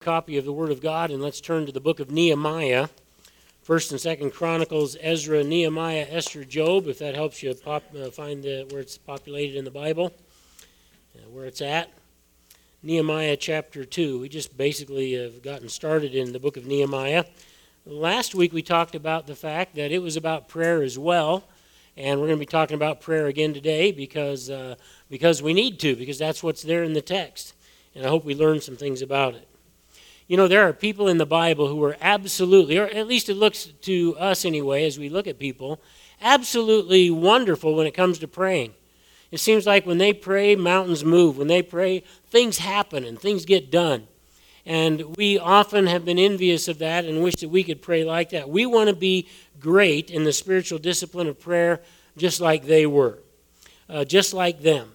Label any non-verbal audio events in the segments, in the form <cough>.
copy of the Word of God, and let's turn to the book of Nehemiah. First and Second Chronicles, Ezra, Nehemiah, Esther, Job. If that helps you pop, uh, find the, where it's populated in the Bible, uh, where it's at. Nehemiah chapter two. We just basically have gotten started in the book of Nehemiah. Last week we talked about the fact that it was about prayer as well, and we're going to be talking about prayer again today because uh, because we need to because that's what's there in the text, and I hope we learn some things about it. You know, there are people in the Bible who were absolutely, or at least it looks to us anyway, as we look at people, absolutely wonderful when it comes to praying. It seems like when they pray, mountains move. When they pray, things happen and things get done. And we often have been envious of that and wish that we could pray like that. We want to be great in the spiritual discipline of prayer just like they were, uh, just like them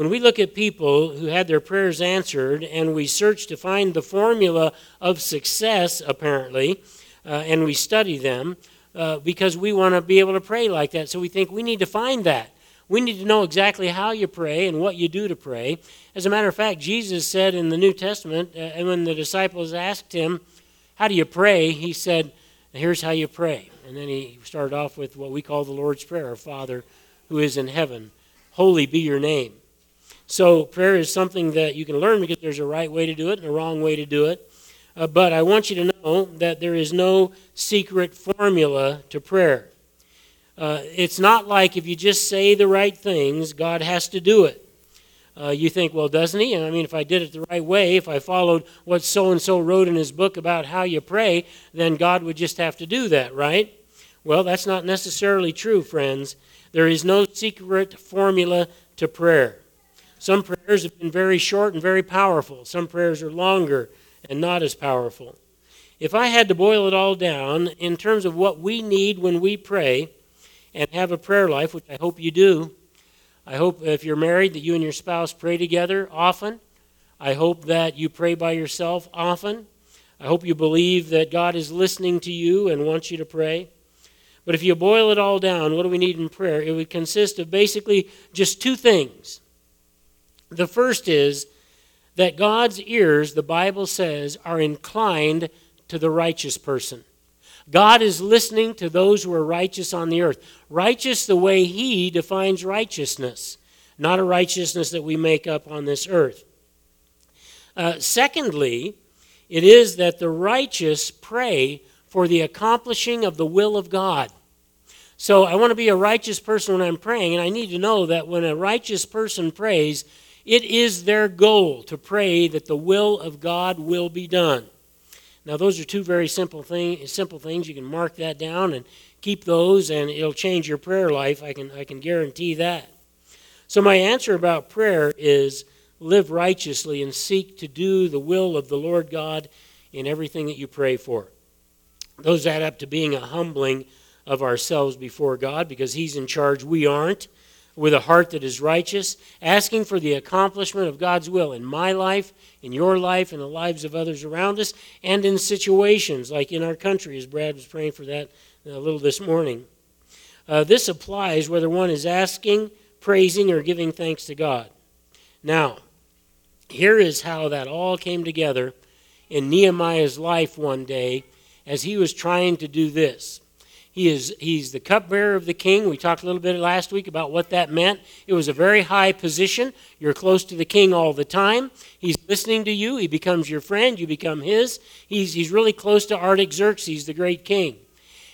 when we look at people who had their prayers answered and we search to find the formula of success, apparently, uh, and we study them uh, because we want to be able to pray like that. So we think we need to find that. We need to know exactly how you pray and what you do to pray. As a matter of fact, Jesus said in the New Testament, uh, and when the disciples asked him, How do you pray? he said, Here's how you pray. And then he started off with what we call the Lord's Prayer Father who is in heaven, holy be your name. So prayer is something that you can learn because there's a right way to do it and a wrong way to do it. Uh, but I want you to know that there is no secret formula to prayer. Uh, it's not like if you just say the right things, God has to do it. Uh, you think, well, doesn't he? And I mean, if I did it the right way, if I followed what so and so wrote in his book about how you pray, then God would just have to do that, right? Well, that's not necessarily true, friends. There is no secret formula to prayer. Some prayers have been very short and very powerful. Some prayers are longer and not as powerful. If I had to boil it all down in terms of what we need when we pray and have a prayer life, which I hope you do, I hope if you're married that you and your spouse pray together often. I hope that you pray by yourself often. I hope you believe that God is listening to you and wants you to pray. But if you boil it all down, what do we need in prayer? It would consist of basically just two things the first is that God's ears, the Bible says, are inclined to the righteous person. God is listening to those who are righteous on the earth. Righteous the way He defines righteousness, not a righteousness that we make up on this earth. Uh, secondly, it is that the righteous pray for the accomplishing of the will of God. So I want to be a righteous person when I'm praying, and I need to know that when a righteous person prays, it is their goal to pray that the will of God will be done. Now, those are two very simple, thing, simple things. You can mark that down and keep those, and it'll change your prayer life. I can, I can guarantee that. So, my answer about prayer is live righteously and seek to do the will of the Lord God in everything that you pray for. Those add up to being a humbling of ourselves before God because He's in charge, we aren't with a heart that is righteous, asking for the accomplishment of God's will in my life, in your life, in the lives of others around us, and in situations like in our country, as Brad was praying for that a little this morning. Uh, this applies whether one is asking, praising, or giving thanks to God. Now, here is how that all came together in Nehemiah's life one day as he was trying to do this. He is, he's the cupbearer of the king. We talked a little bit last week about what that meant. It was a very high position. You're close to the king all the time. He's listening to you. He becomes your friend. You become his. He's, he's really close to Artaxerxes, the great king.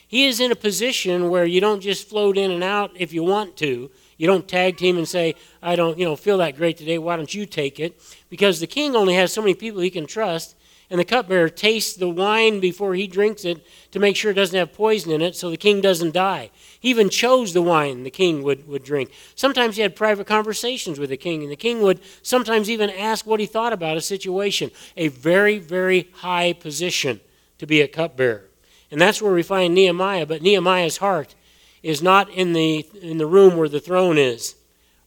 He is in a position where you don't just float in and out if you want to. You don't tag team and say, I don't, you know, feel that great today. Why don't you take it? Because the king only has so many people he can trust and the cupbearer tastes the wine before he drinks it to make sure it doesn't have poison in it so the king doesn't die. He even chose the wine the king would, would drink. Sometimes he had private conversations with the king, and the king would sometimes even ask what he thought about a situation. A very, very high position to be a cupbearer. And that's where we find Nehemiah, but Nehemiah's heart is not in the, in the room where the throne is,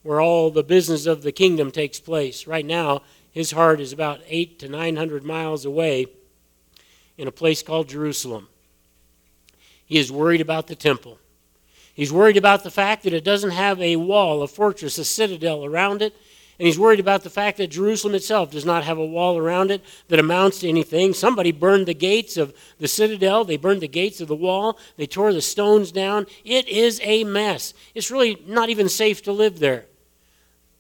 where all the business of the kingdom takes place. Right now, his heart is about eight to nine hundred miles away in a place called Jerusalem. He is worried about the temple. He's worried about the fact that it doesn't have a wall, a fortress, a citadel around it, And he's worried about the fact that Jerusalem itself does not have a wall around it that amounts to anything. Somebody burned the gates of the citadel, they burned the gates of the wall, they tore the stones down. It is a mess. It's really not even safe to live there.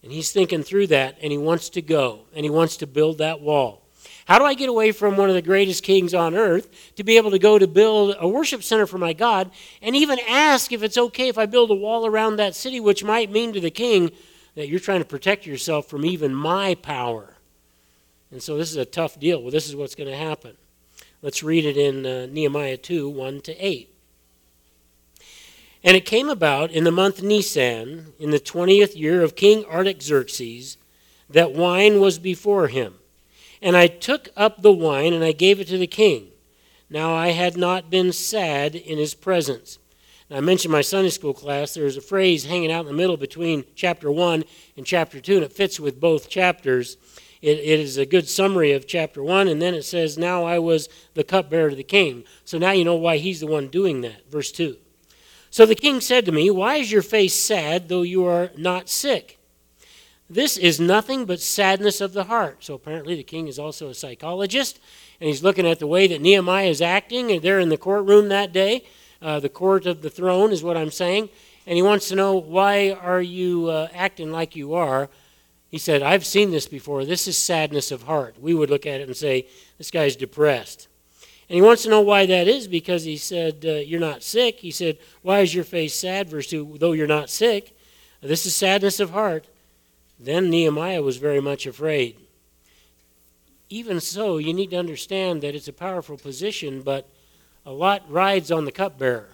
And he's thinking through that, and he wants to go, and he wants to build that wall. How do I get away from one of the greatest kings on earth to be able to go to build a worship center for my God and even ask if it's okay if I build a wall around that city, which might mean to the king that you're trying to protect yourself from even my power? And so this is a tough deal. Well, this is what's going to happen. Let's read it in uh, Nehemiah 2 1 to 8. And it came about in the month Nisan, in the twentieth year of King Artaxerxes, that wine was before him. And I took up the wine and I gave it to the king. Now I had not been sad in his presence. Now, I mentioned my Sunday school class. There's a phrase hanging out in the middle between chapter 1 and chapter 2, and it fits with both chapters. It, it is a good summary of chapter 1, and then it says, Now I was the cupbearer to the king. So now you know why he's the one doing that. Verse 2. So the king said to me, Why is your face sad, though you are not sick? This is nothing but sadness of the heart. So apparently, the king is also a psychologist, and he's looking at the way that Nehemiah is acting. And they're in the courtroom that day. Uh, the court of the throne is what I'm saying. And he wants to know, Why are you uh, acting like you are? He said, I've seen this before. This is sadness of heart. We would look at it and say, This guy's depressed. And he wants to know why that is because he said, uh, You're not sick. He said, Why is your face sad? Verse 2 Though you're not sick, this is sadness of heart. Then Nehemiah was very much afraid. Even so, you need to understand that it's a powerful position, but a lot rides on the cupbearer.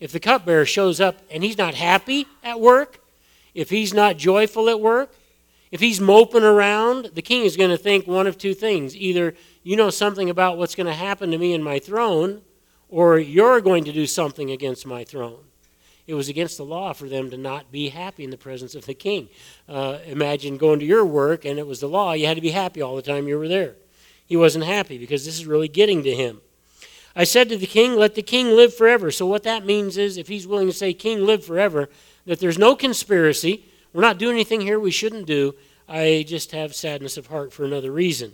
If the cupbearer shows up and he's not happy at work, if he's not joyful at work, if he's moping around, the king is going to think one of two things. Either you know something about what's going to happen to me in my throne, or you're going to do something against my throne. It was against the law for them to not be happy in the presence of the king. Uh, imagine going to your work and it was the law. You had to be happy all the time you were there. He wasn't happy because this is really getting to him. I said to the king, Let the king live forever. So, what that means is if he's willing to say, King, live forever, that there's no conspiracy. We're not doing anything here we shouldn't do. I just have sadness of heart for another reason.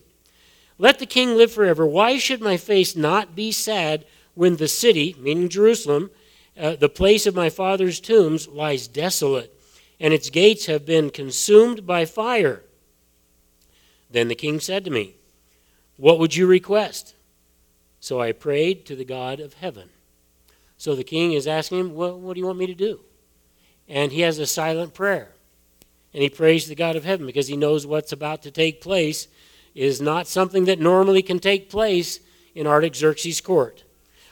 Let the king live forever. Why should my face not be sad when the city, meaning Jerusalem, uh, the place of my father's tombs lies desolate, and its gates have been consumed by fire. Then the king said to me, What would you request? So I prayed to the God of heaven. So the king is asking him, well, What do you want me to do? And he has a silent prayer. And he prays to the God of heaven because he knows what's about to take place is not something that normally can take place in Artaxerxes' court.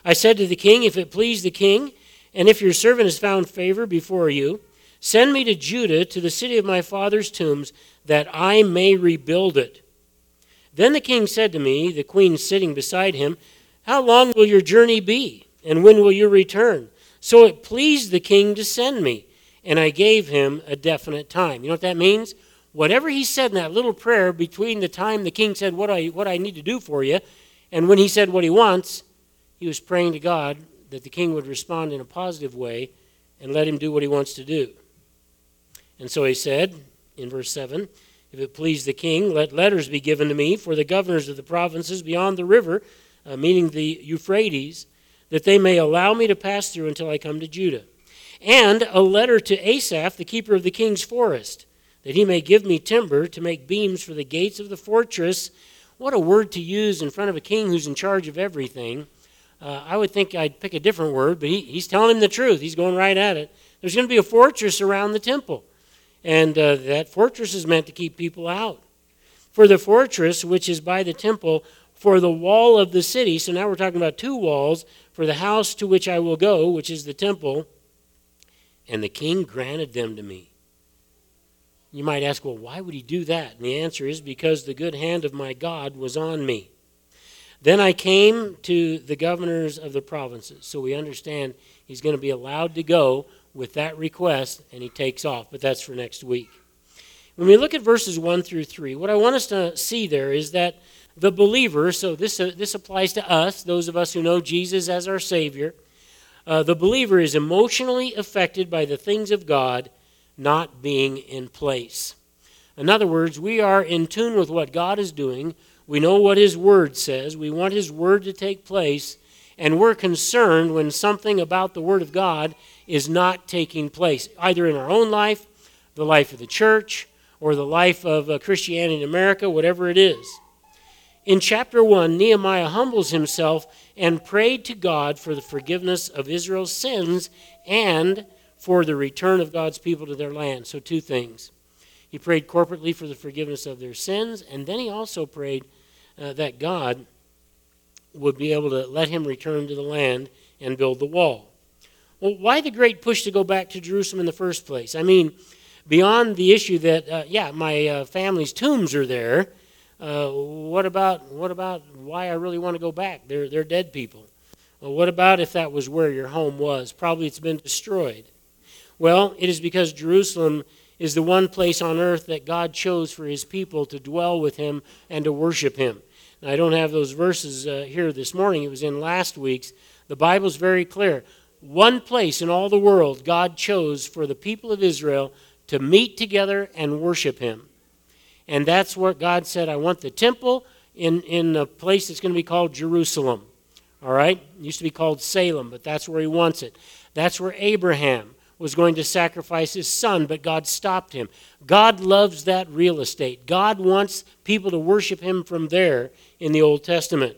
I said to the king, If it please the king, and if your servant has found favor before you, send me to Judah, to the city of my father's tombs, that I may rebuild it. Then the king said to me, the queen sitting beside him, How long will your journey be, and when will you return? So it pleased the king to send me, and I gave him a definite time. You know what that means? Whatever he said in that little prayer between the time the king said, What I, what I need to do for you, and when he said what he wants, he was praying to God that the king would respond in a positive way and let him do what he wants to do. And so he said in verse 7 If it please the king, let letters be given to me for the governors of the provinces beyond the river, uh, meaning the Euphrates, that they may allow me to pass through until I come to Judah. And a letter to Asaph, the keeper of the king's forest, that he may give me timber to make beams for the gates of the fortress. What a word to use in front of a king who's in charge of everything. Uh, I would think I'd pick a different word, but he, he's telling him the truth. He's going right at it. There's going to be a fortress around the temple, and uh, that fortress is meant to keep people out. For the fortress, which is by the temple, for the wall of the city, so now we're talking about two walls, for the house to which I will go, which is the temple, and the king granted them to me. You might ask, well, why would he do that? And the answer is because the good hand of my God was on me. Then I came to the governors of the provinces. So we understand he's going to be allowed to go with that request, and he takes off. But that's for next week. When we look at verses 1 through 3, what I want us to see there is that the believer, so this, uh, this applies to us, those of us who know Jesus as our Savior, uh, the believer is emotionally affected by the things of God not being in place. In other words, we are in tune with what God is doing. We know what His Word says. We want His Word to take place. And we're concerned when something about the Word of God is not taking place, either in our own life, the life of the church, or the life of uh, Christianity in America, whatever it is. In chapter 1, Nehemiah humbles himself and prayed to God for the forgiveness of Israel's sins and for the return of God's people to their land. So, two things. He prayed corporately for the forgiveness of their sins, and then he also prayed uh, that God would be able to let him return to the land and build the wall. Well, why the great push to go back to Jerusalem in the first place? I mean, beyond the issue that, uh, yeah, my uh, family's tombs are there, uh, what about what about why I really want to go back? They're they're dead people. Well, what about if that was where your home was? Probably it's been destroyed. Well, it is because Jerusalem is the one place on earth that God chose for his people to dwell with him and to worship him. Now, I don't have those verses uh, here this morning. It was in last week's. The Bible's very clear. One place in all the world God chose for the people of Israel to meet together and worship him. And that's what God said. I want the temple in, in a place that's going to be called Jerusalem. All right? It used to be called Salem, but that's where he wants it. That's where Abraham was going to sacrifice his son, but God stopped him. God loves that real estate. God wants people to worship him from there in the Old Testament.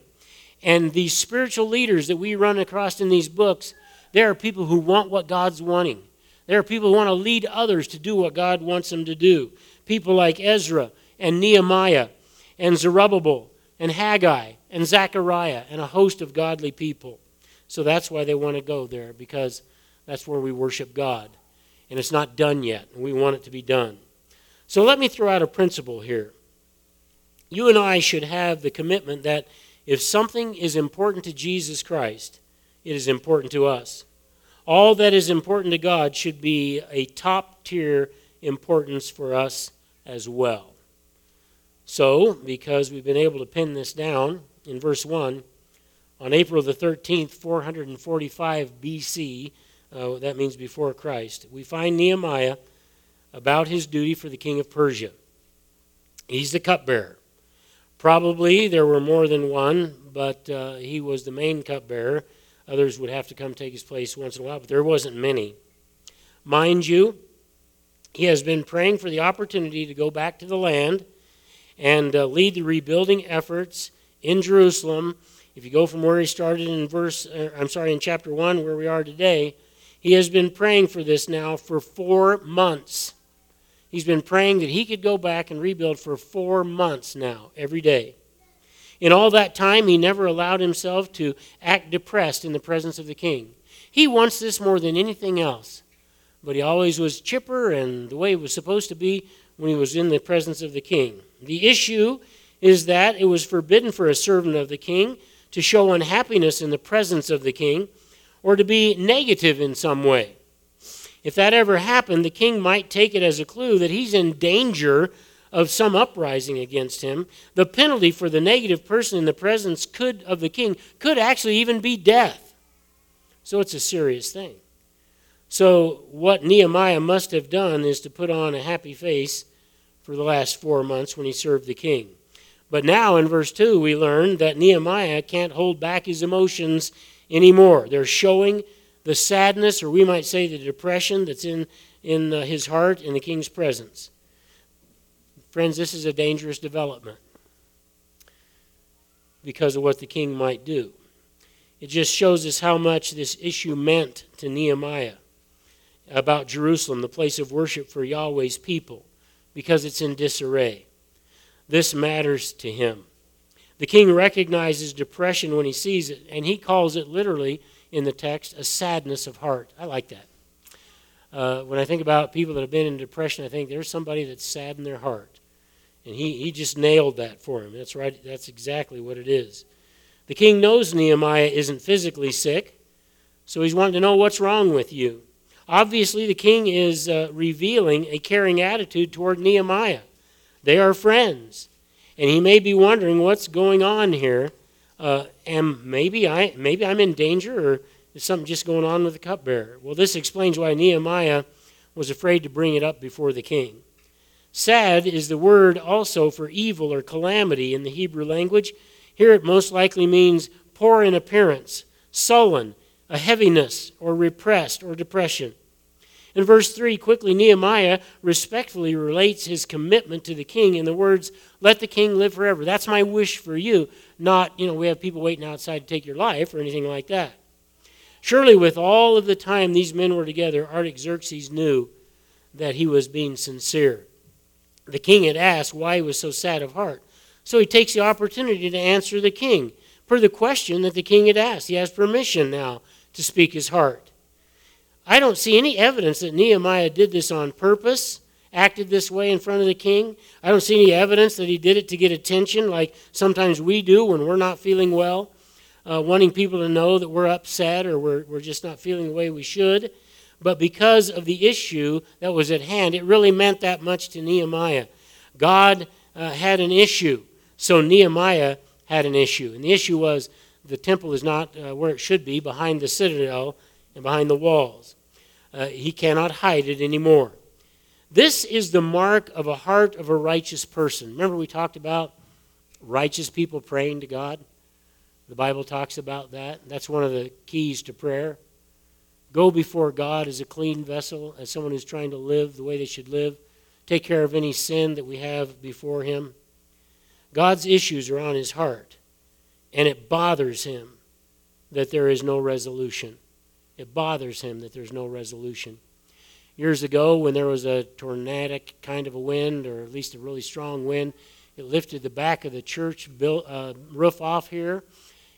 And these spiritual leaders that we run across in these books, there are people who want what God's wanting. There are people who want to lead others to do what God wants them to do. People like Ezra and Nehemiah and Zerubbabel and Haggai and Zechariah and a host of godly people. So that's why they want to go there because that's where we worship God. And it's not done yet, we want it to be done. So let me throw out a principle here. You and I should have the commitment that if something is important to Jesus Christ, it is important to us. All that is important to God should be a top tier importance for us as well. So, because we've been able to pin this down in verse 1, on April the 13th, 445 BC, uh, that means before Christ, we find Nehemiah about his duty for the king of Persia. He's the cupbearer. Probably there were more than one, but uh, he was the main cupbearer. Others would have to come take his place once in a while, but there wasn't many. Mind you, he has been praying for the opportunity to go back to the land and uh, lead the rebuilding efforts in Jerusalem. If you go from where he started in verse, uh, I'm sorry, in chapter 1, where we are today, he has been praying for this now for four months. He's been praying that he could go back and rebuild for four months now, every day. In all that time, he never allowed himself to act depressed in the presence of the king. He wants this more than anything else. But he always was chipper and the way it was supposed to be when he was in the presence of the king. The issue is that it was forbidden for a servant of the king to show unhappiness in the presence of the king or to be negative in some way. If that ever happened, the king might take it as a clue that he's in danger of some uprising against him. The penalty for the negative person in the presence could, of the king could actually even be death. So it's a serious thing. So, what Nehemiah must have done is to put on a happy face for the last four months when he served the king. But now in verse 2, we learn that Nehemiah can't hold back his emotions anymore. They're showing the sadness, or we might say the depression, that's in, in uh, his heart in the king's presence. Friends, this is a dangerous development because of what the king might do. It just shows us how much this issue meant to Nehemiah about Jerusalem, the place of worship for Yahweh's people because it's in disarray. This matters to him. The king recognizes depression when he sees it, and he calls it literally in the text a sadness of heart. I like that. Uh, when I think about people that have been in depression, I think there's somebody that's sad in their heart. And he, he just nailed that for him. That's right. That's exactly what it is. The king knows Nehemiah isn't physically sick, so he's wanting to know what's wrong with you. Obviously, the king is uh, revealing a caring attitude toward Nehemiah. They are friends. And he may be wondering what's going on here. Uh, and maybe, I, maybe I'm in danger, or is something just going on with the cupbearer? Well, this explains why Nehemiah was afraid to bring it up before the king. Sad is the word also for evil or calamity in the Hebrew language. Here it most likely means poor in appearance, sullen, a heaviness, or repressed, or depression. In verse 3, quickly, Nehemiah respectfully relates his commitment to the king in the words, Let the king live forever. That's my wish for you, not, you know, we have people waiting outside to take your life or anything like that. Surely, with all of the time these men were together, Artaxerxes knew that he was being sincere. The king had asked why he was so sad of heart. So he takes the opportunity to answer the king per the question that the king had asked. He has permission now to speak his heart. I don't see any evidence that Nehemiah did this on purpose, acted this way in front of the king. I don't see any evidence that he did it to get attention, like sometimes we do when we're not feeling well, uh, wanting people to know that we're upset or we're, we're just not feeling the way we should. But because of the issue that was at hand, it really meant that much to Nehemiah. God uh, had an issue, so Nehemiah had an issue. And the issue was the temple is not uh, where it should be, behind the citadel and behind the walls. Uh, he cannot hide it anymore. This is the mark of a heart of a righteous person. Remember, we talked about righteous people praying to God? The Bible talks about that. That's one of the keys to prayer. Go before God as a clean vessel, as someone who's trying to live the way they should live. Take care of any sin that we have before Him. God's issues are on His heart, and it bothers Him that there is no resolution. It bothers Him that there's no resolution. Years ago, when there was a tornadic kind of a wind, or at least a really strong wind, it lifted the back of the church built, uh, roof off here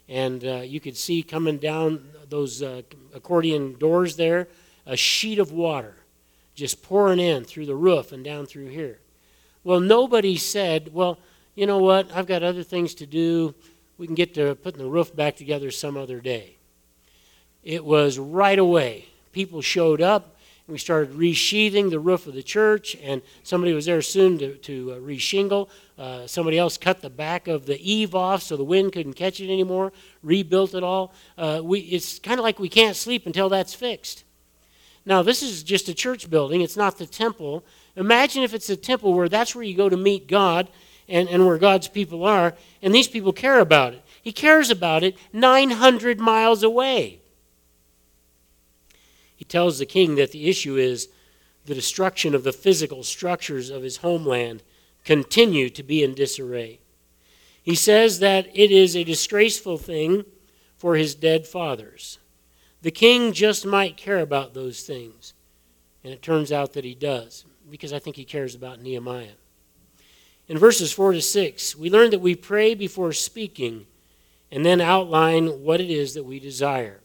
and uh, you could see coming down those uh, accordion doors there a sheet of water just pouring in through the roof and down through here. Well, nobody said, well, you know what, I've got other things to do. We can get to putting the roof back together some other day. It was right away. People showed up and we started resheathing the roof of the church, and somebody was there soon to, to uh, reshingle. Uh, somebody else cut the back of the eave off so the wind couldn't catch it anymore, rebuilt it all. Uh, we, it's kind of like we can't sleep until that's fixed. Now, this is just a church building, it's not the temple. Imagine if it's a temple where that's where you go to meet God and, and where God's people are, and these people care about it. He cares about it 900 miles away. Tells the king that the issue is the destruction of the physical structures of his homeland continue to be in disarray. He says that it is a disgraceful thing for his dead fathers. The king just might care about those things. And it turns out that he does, because I think he cares about Nehemiah. In verses 4 to 6, we learn that we pray before speaking and then outline what it is that we desire.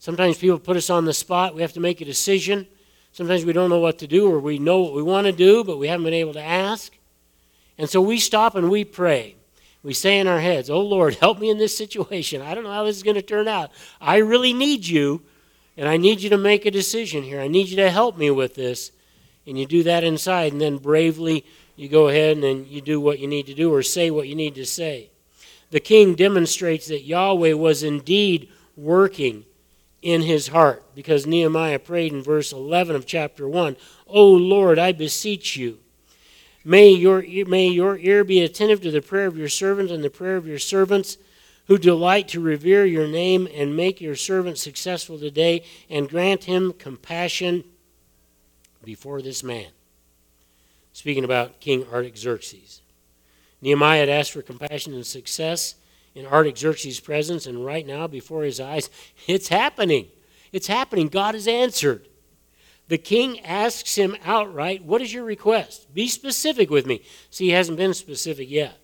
Sometimes people put us on the spot. We have to make a decision. Sometimes we don't know what to do, or we know what we want to do, but we haven't been able to ask. And so we stop and we pray. We say in our heads, Oh Lord, <laughs> help me in this situation. I don't know how this is going to turn out. I really need you, and I need you to make a decision here. I need you to help me with this. And you do that inside, and then bravely you go ahead and you do what you need to do or say what you need to say. The king demonstrates that Yahweh was indeed working in his heart because Nehemiah prayed in verse 11 of chapter 1 O Lord, I beseech you. May your, may your ear be attentive to the prayer of your servant and the prayer of your servants who delight to revere your name and make your servant successful today and grant him compassion before this man. Speaking about King Artaxerxes. Nehemiah had asked for compassion and success in Artaxerxes' presence, and right now before his eyes, it's happening. It's happening. God has answered. The king asks him outright, What is your request? Be specific with me. See, he hasn't been specific yet.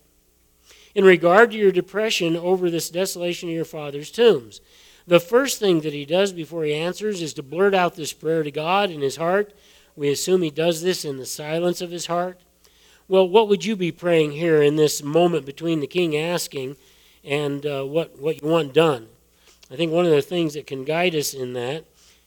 In regard to your depression over this desolation of your father's tombs, the first thing that he does before he answers is to blurt out this prayer to God in his heart. We assume he does this in the silence of his heart. Well, what would you be praying here in this moment between the king asking and uh, what, what you want done. I think one of the things that can guide us in that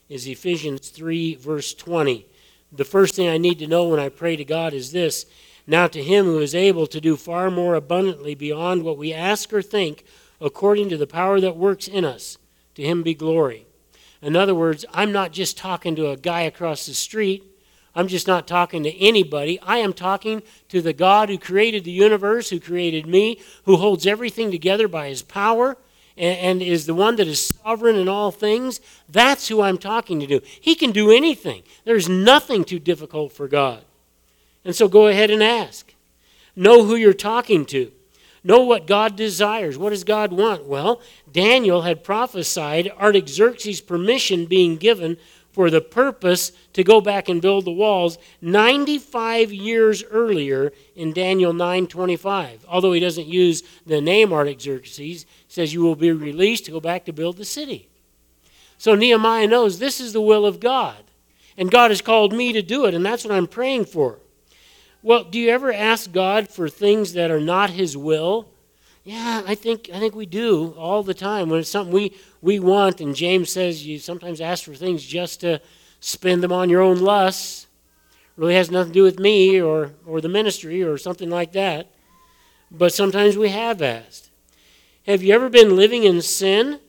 is Ephesians 3, verse 20. The first thing I need to know when I pray to God is this Now to him who is able to do far more abundantly beyond what we ask or think, according to the power that works in us, to him be glory. In other words, I'm not just talking to a guy across the street. I'm just not talking to anybody. I am talking to the God who created the universe, who created me, who holds everything together by his power, and, is the one that is sovereign in all things. That's who I'm talking to. do. He can do anything. There's nothing too difficult for God. And so go ahead and ask. Know who you're talking to. Know what God desires. What does God want? Well, Daniel had prophesied Artaxerxes' permission being given for the purpose to go back and build the walls 95 years earlier in Daniel 9:25. Although he doesn't use the name Artaxerxes, says you will be released to go back to build the city. So Nehemiah knows this is the will of God. And God has called me to do it, and that's what I'm praying for. Well, do you ever ask God for things that are not his will? Yeah, I think I think we do all the time when it's something we we want. And James says you sometimes ask for things just to spend them on your own lusts. Really has nothing to do with me or or the ministry or something like that. But sometimes we have asked. Have you ever been living in sin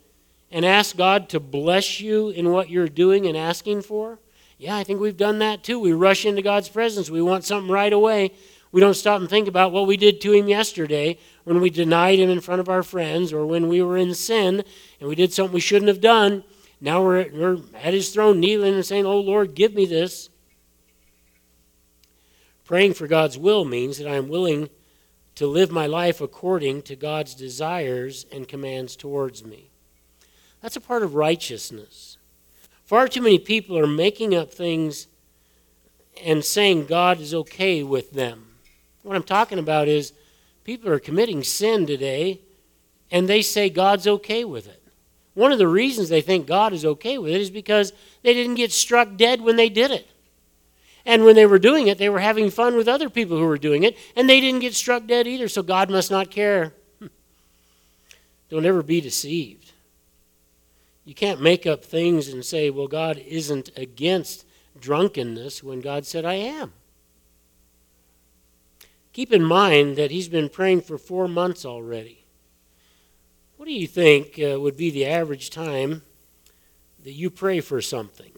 and asked God to bless you in what you're doing and asking for? Yeah, I think we've done that too. We rush into God's presence. We want something right away. We don't stop and think about what we did to him yesterday when we denied him in front of our friends or when we were in sin and we did something we shouldn't have done. Now we're, we're at his throne kneeling and saying, Oh Lord, give me this. Praying for God's will means that I'm willing to live my life according to God's desires and commands towards me. That's a part of righteousness. Far too many people are making up things and saying God is okay with them. What I'm talking about is people are committing sin today and they say God's okay with it. One of the reasons they think God is okay with it is because they didn't get struck dead when they did it. And when they were doing it, they were having fun with other people who were doing it, and they didn't get struck dead either, so God must not care. Hmm. Don't ever be deceived. You can't make up things and say, well, God isn't against drunkenness when God said, I am. Keep in mind that he's been praying for four months already. What do you think uh, would be the average time that you pray for something?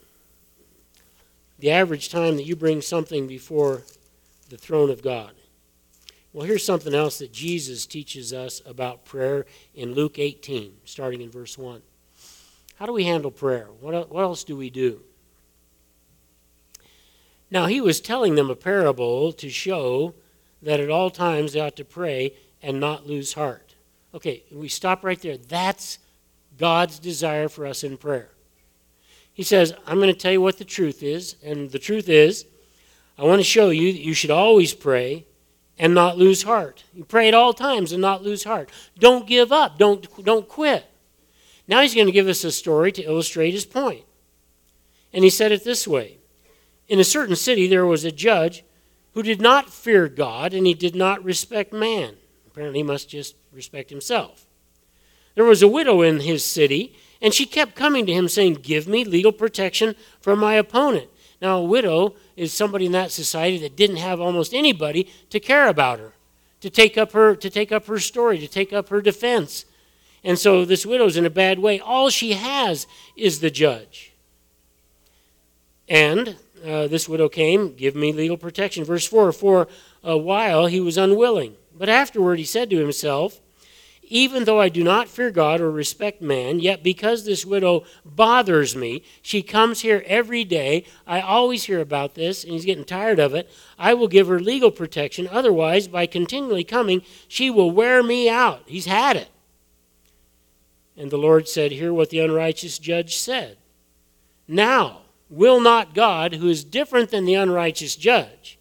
The average time that you bring something before the throne of God? Well, here's something else that Jesus teaches us about prayer in Luke 18, starting in verse 1. How do we handle prayer? What, what else do we do? Now, he was telling them a parable to show that at all times they ought to pray and not lose heart. Okay, we stop right there. That's God's desire for us in prayer. He says, I'm going to tell you what the truth is, and the truth is, I want to show you that you should always pray and not lose heart. You pray at all times and not lose heart. Don't give up. Don't, don't quit. Now he's going to give us a story to illustrate his point. And he said it this way In a certain city, there was a judge who did not fear God and he did not respect man. Apparently, he must just respect himself. There was a widow in his city, and she kept coming to him saying, Give me legal protection from my opponent. Now, a widow is somebody in that society that didn't have almost anybody to care about her, to take up her, to take up her story, to take up her defense. And so this widow's in a bad way. All she has is the judge. And uh, this widow came, give me legal protection. Verse 4 For a while he was unwilling. But afterward he said to himself, Even though I do not fear God or respect man, yet because this widow bothers me, she comes here every day. I always hear about this, and he's getting tired of it. I will give her legal protection. Otherwise, by continually coming, she will wear me out. He's had it. And the Lord said, Hear what the unrighteous judge said. Now, will not God, who is different than the unrighteous judge,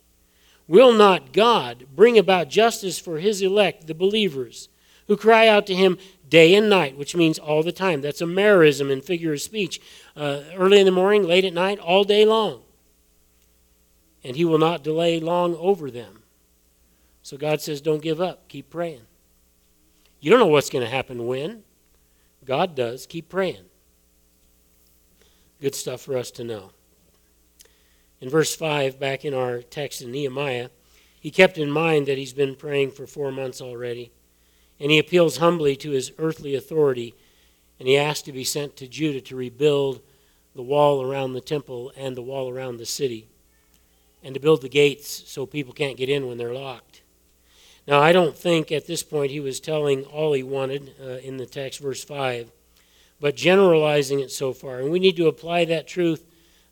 will not God bring about justice for his elect, the believers, who cry out to him day and night, which means all the time? That's a merism in figure of speech. Uh, early in the morning, late at night, all day long. And he will not delay long over them. So God says, Don't give up. Keep praying. You don't know what's going to happen when. God does. Keep praying. Good stuff for us to know. In verse 5, back in our text in Nehemiah, he kept in mind that he's been praying for four months already. And he appeals humbly to his earthly authority, and he asks to be sent to Judah to rebuild the wall around the temple and the wall around the city. and to build the gates so people can't get in when they're locked. Now, I don't think at this point he was telling all he wanted uh, in the text, verse 5, but generalizing it so far. And we need to apply that truth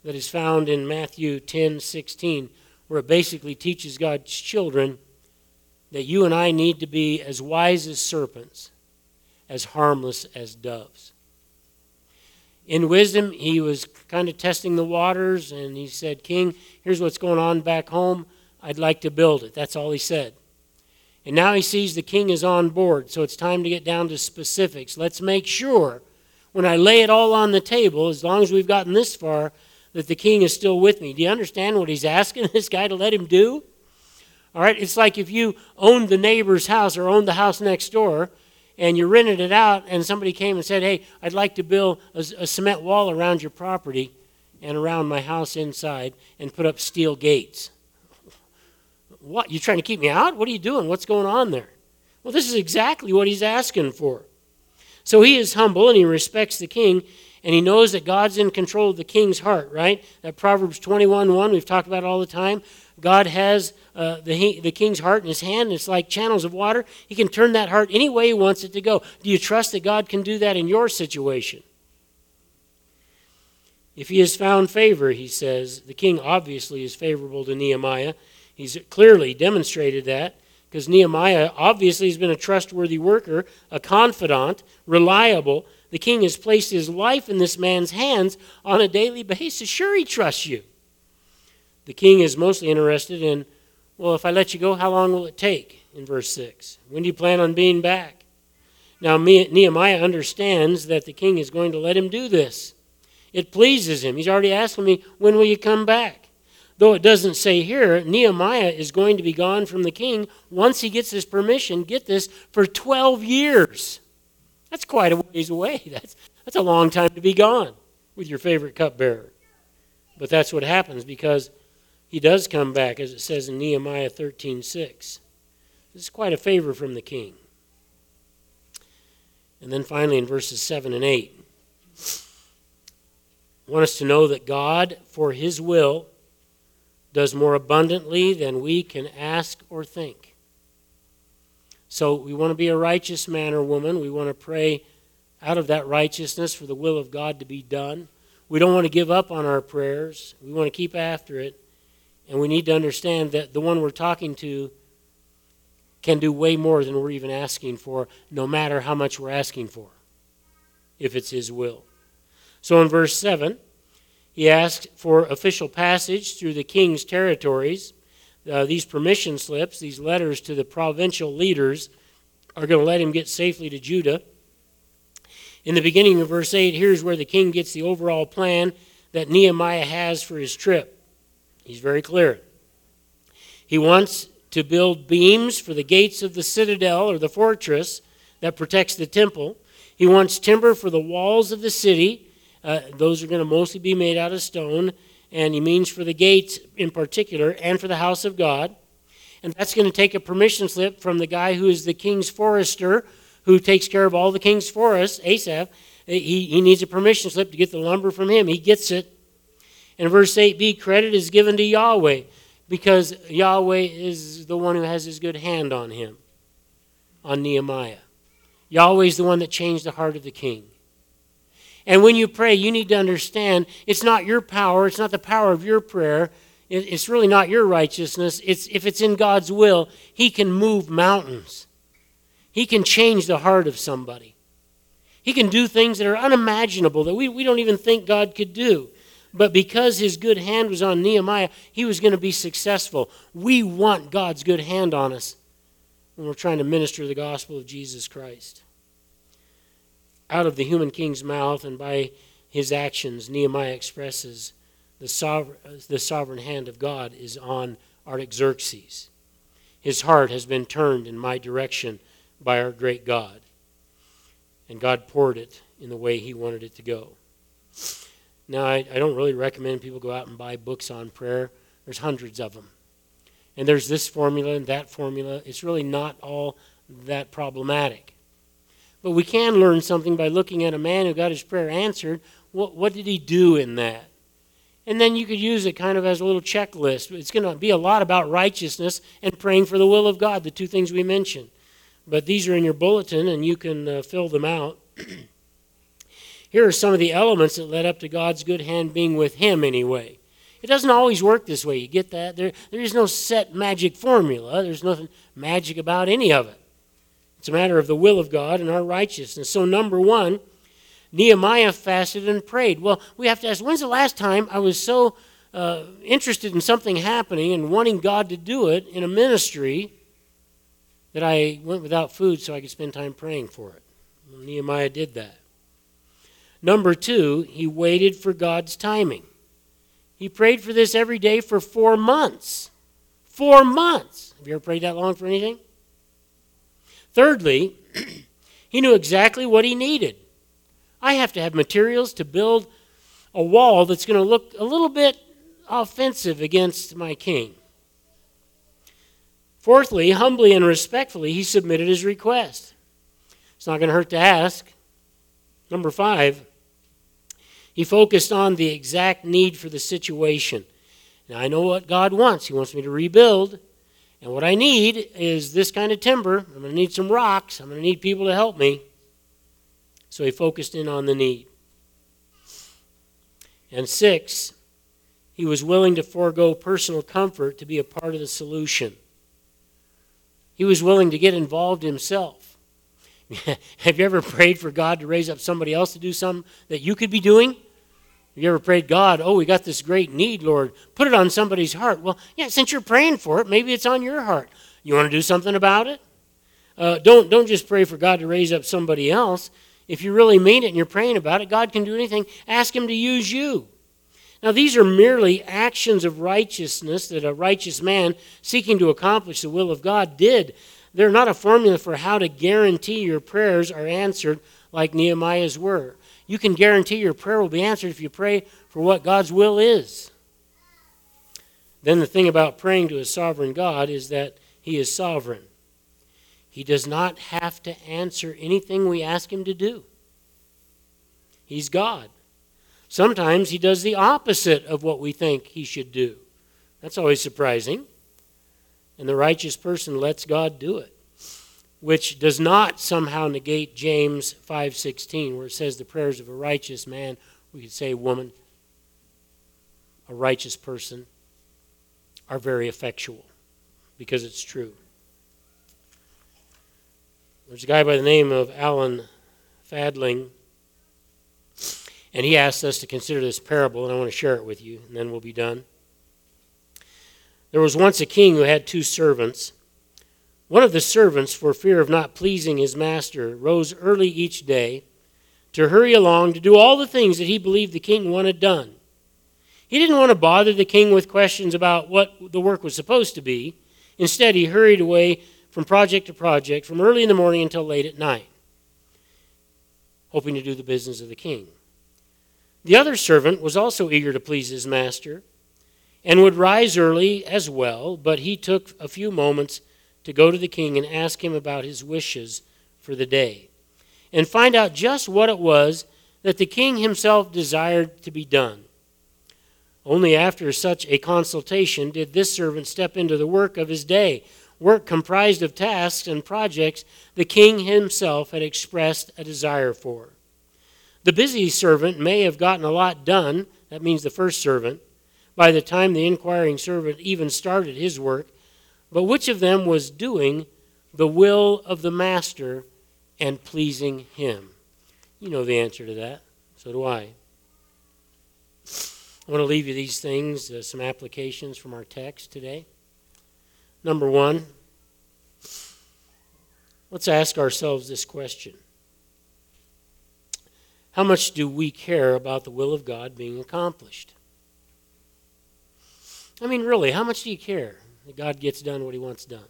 that is found in Matthew 10 16, where it basically teaches God's children that you and I need to be as wise as serpents, as harmless as doves. In wisdom, he was kind of testing the waters, and he said, King, here's what's going on back home. I'd like to build it. That's all he said. And now he sees the king is on board, so it's time to get down to specifics. Let's make sure when I lay it all on the table, as long as we've gotten this far, that the king is still with me. Do you understand what he's <laughs> asking this guy to let him do? All right, it's like if you owned the neighbor's house or owned the house next door and you rented it out and somebody came and said, Hey, I'd like to build a, a cement wall around your property and around my house inside and put up steel gates. What? You trying to keep me out? What are you doing? What's going on there? Well, this is exactly what he's asking for. So he is humble and he respects the king and he knows that God's in control of the king's heart, right? That Proverbs 21 1, we've talked about all the time. God has uh, the, the king's heart in his hand. It's like channels of water. He can turn that heart any way he wants it to go. Do you trust that God can do that in your situation? If he has found favor, he says, the king obviously is favorable to Nehemiah. He's clearly demonstrated that because Nehemiah obviously has been a trustworthy worker, a confidant, reliable. The king has placed his life in this man's hands on a daily basis. Sure, he trusts you. The king is mostly interested in, well, if I let you go, how long will it take? In verse 6. When do you plan on being back? Now, Nehemiah understands that the king is going to let him do this. It pleases him. He's already asking me, when will you come back? Though it doesn't say here, Nehemiah is going to be gone from the king once he gets his permission, get this, for 12 years. That's quite a ways away. <laughs> That's, that's a long time to be gone with your favorite cupbearer. But that's what happens because he does come back, as it says in Nehemiah 13 6. This is quite a favor from the king. And then finally in verses 7 and 8, I want us to know that God, for his will, does more abundantly than we can ask or think. So we want to be a righteous man or woman. We want to pray out of that righteousness for the will of God to be done. We don't want to give up on our prayers. We want to keep after it. And we need to understand that the one we're talking to can do way more than we're even asking for, no matter how much we're asking for, if it's His will. So in verse 7, he asks for official passage through the king's territories. Uh, these permission slips, these letters to the provincial leaders, are going to let him get safely to Judah. In the beginning of verse 8, here's where the king gets the overall plan that Nehemiah has for his trip. He's very clear. He wants to build beams for the gates of the citadel or the fortress that protects the temple. He wants timber for the walls of the city. Uh, those are going to mostly be made out of stone. And he means for the gates in particular and for the house of God. And that's going to take a permission slip from the guy who is the king's forester, who takes care of all the king's forests, Asaph. He, he needs a permission slip to get the lumber from him. He gets it. In verse 8b, credit is given to Yahweh because Yahweh is the one who has his good hand on him, on Nehemiah. Yahweh is the one that changed the heart of the king. And when you pray, you need to understand it's not your power, it's not the power of your prayer, it's really not your righteousness. It's, if it's in God's will, He can move mountains. He can change the heart of somebody. He can do things that are unimaginable that we, we don't even think God could do. But because his good hand was on Nehemiah, he was going to be successful. We want God's good hand on us when we're trying to minister the gospel of Jesus Christ. Out of the human king's mouth and by his actions, Nehemiah expresses the sovereign, the sovereign hand of God is on Artaxerxes. His heart has been turned in my direction by our great God. And God poured it in the way he wanted it to go. Now, I, I don't really recommend people go out and buy books on prayer. There's hundreds of them. And there's this formula and that formula. It's really not all that problematic. But we can learn something by looking at a man who got his prayer answered. What, what did he do in that? And then you could use it kind of as a little checklist. It's going to be a lot about righteousness and praying for the will of God, the two things we mentioned. But these are in your bulletin, and you can uh, fill them out. <clears throat> Here are some of the elements that led up to God's good hand being with him, anyway. It doesn't always work this way. You get that? There, there is no set magic formula, there's nothing magic about any of it. It's a matter of the will of God and our righteousness. So, number one, Nehemiah fasted and prayed. Well, we have to ask when's the last time I was so uh, interested in something happening and wanting God to do it in a ministry that I went without food so I could spend time praying for it? Well, Nehemiah did that. Number two, he waited for God's timing. He prayed for this every day for four months. Four months. Have you ever prayed that long for anything? Thirdly, he knew exactly what he needed. I have to have materials to build a wall that's going to look a little bit offensive against my king. Fourthly, humbly and respectfully, he submitted his request. It's not going to hurt to ask. Number five, he focused on the exact need for the situation. Now, I know what God wants. He wants me to rebuild. And what I need is this kind of timber. I'm going to need some rocks. I'm going to need people to help me. So he focused in on the need. And six, he was willing to forego personal comfort to be a part of the solution. He was willing to get involved himself. <laughs> Have you ever prayed for God to raise up somebody else to do something that you could be doing? Have you ever prayed, God, oh, we got this great need, Lord. Put it on somebody's heart. Well, yeah, since you're praying for it, maybe it's on your heart. You want to do something about it? Uh, don't, don't just pray for God to raise up somebody else. If you really mean it and you're praying about it, God can do anything. Ask Him to use you. Now, these are merely actions of righteousness that a righteous man seeking to accomplish the will of God did. They're not a formula for how to guarantee your prayers are answered like Nehemiah's were. You can guarantee your prayer will be answered if you pray for what God's will is. Then, the thing about praying to a sovereign God is that He is sovereign. He does not have to answer anything we ask him to do. He's God. Sometimes he does the opposite of what we think he should do. That's always surprising. And the righteous person lets God do it, which does not somehow negate James 5:16 where it says the prayers of a righteous man, we could say woman, a righteous person are very effectual because it's true. There's a guy by the name of Alan Fadling, and he asked us to consider this parable, and I want to share it with you, and then we'll be done. There was once a king who had two servants. One of the servants, for fear of not pleasing his master, rose early each day to hurry along to do all the things that he believed the king wanted done. He didn't want to bother the king with questions about what the work was supposed to be. Instead, he hurried away from project to project from early in the morning until late at night, hoping to do the business of the king. The other servant was also eager to please his master and would rise early as well, but he took a few moments to go to the king and ask him about his wishes for the day and find out just what it was that the king himself desired to be done. Only after such a consultation did this servant step into the work of his day, work comprised of tasks and projects the king himself had expressed a desire for. The busy servant may have gotten a lot done, that means the first servant, by the time the inquiring servant even started his work, but which of them was doing the will of the master and pleasing him? You know the answer to that. So do I. I want to leave you these things, uh, some applications from our text today. Number one, let's ask ourselves this question How much do we care about the will of God being accomplished? I mean, really, how much do you care that God gets done what he wants done?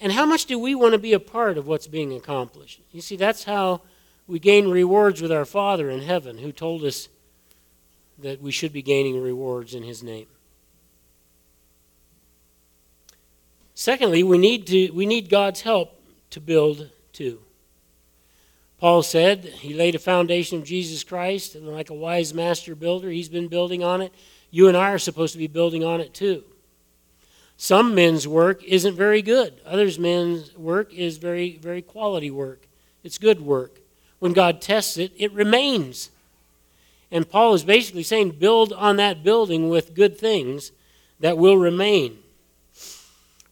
And how much do we want to be a part of what's being accomplished? You see, that's how we gain rewards with our Father in heaven, who told us that we should be gaining rewards in his name. Secondly, we need, to, we need God's help to build too. Paul said he laid a foundation of Jesus Christ, and like a wise master builder, he's been building on it. You and I are supposed to be building on it too. Some men's work isn't very good. Others men's work is very, very quality work. It's good work. When God tests it, it remains. And Paul is basically saying, build on that building with good things that will remain.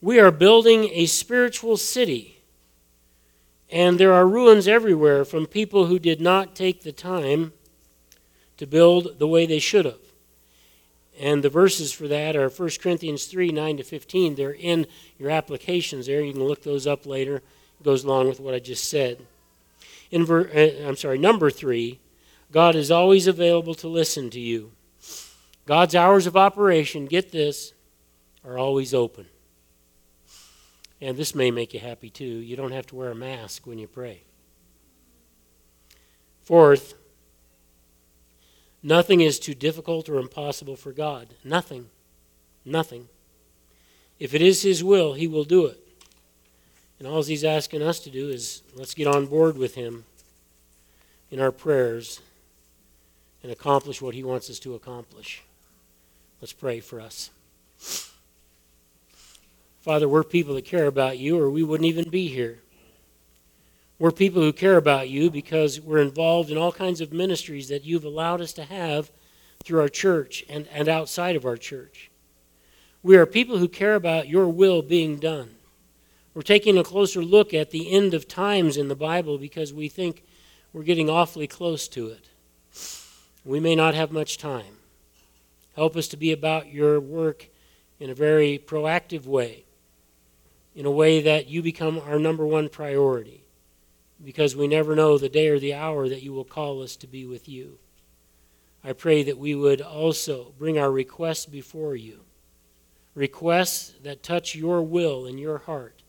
We are building a spiritual city, and there are ruins everywhere from people who did not take the time to build the way they should have. And the verses for that are 1 Corinthians 3 9 to 15. They're in your applications there. You can look those up later. It goes along with what I just said. In ver, uh, I'm sorry, number 3, God is always available to listen to you. God's hours of operation, get this, are always open. And this may make you happy too. You don't have to wear a mask when you pray. Fourth, nothing is too difficult or impossible for God. Nothing. Nothing. If it is His will, He will do it. And all He's asking us to do is let's get on board with Him in our prayers and accomplish what He wants us to accomplish. Let's pray for us. Father, we're people that care about you, or we wouldn't even be here. We're people who care about you because we're involved in all kinds of ministries that you've allowed us to have through our church and, and outside of our church. We are people who care about your will being done. We're taking a closer look at the end of times in the Bible because we think we're getting awfully close to it. We may not have much time. Help us to be about your work in a very proactive way in a way that you become our number one priority because we never know the day or the hour that you will call us to be with you. I pray that we would also bring our requests before you, requests that touch your will and your heart,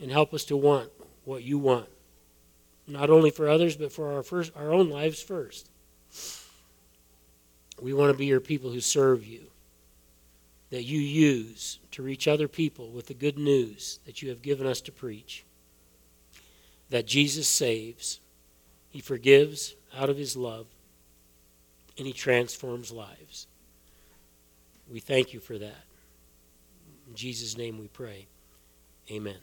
and help us to want what you want, not only for others, but for our, first, our own lives first. We want to be your people who serve you that you use to reach other people with the good news that you have given us to preach. That Jesus saves, He forgives out of His love, and He transforms lives. We thank you for that. In Jesus' name we pray. Amen.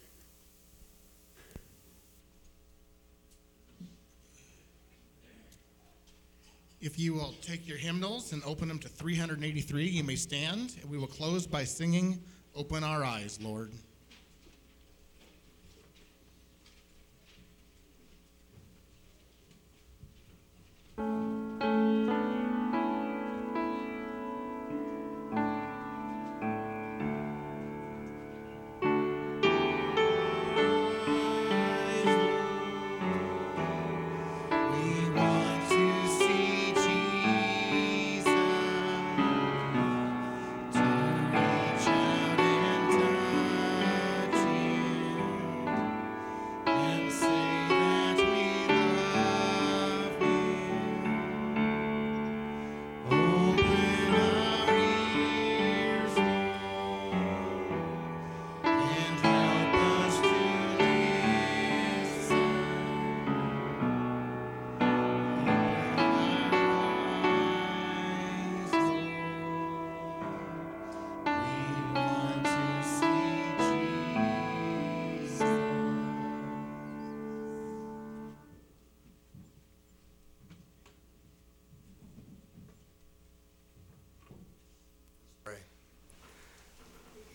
If you will take your hymnals and open them to 383, you may stand. And we will close by singing, Open Our Eyes, Lord.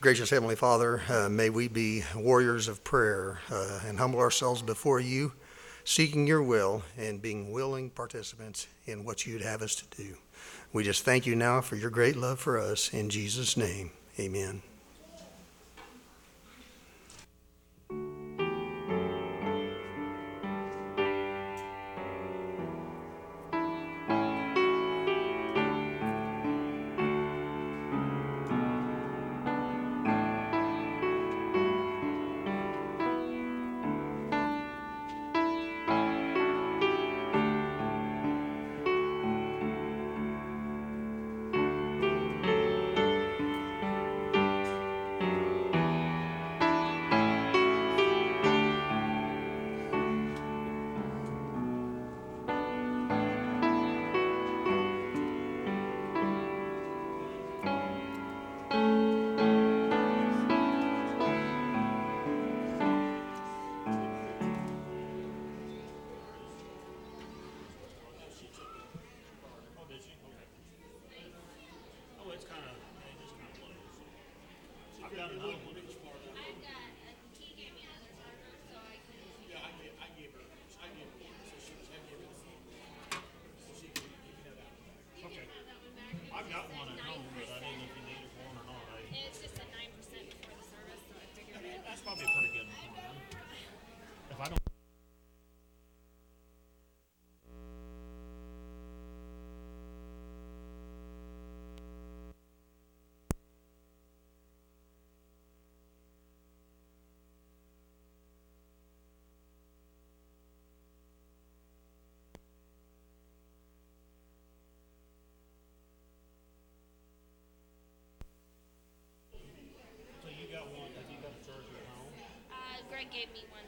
Gracious Heavenly Father, uh, may we be warriors of prayer uh, and humble ourselves before you, seeking your will and being willing participants in what you'd have us to do. We just thank you now for your great love for us. In Jesus' name, amen. no, no. Gave me one.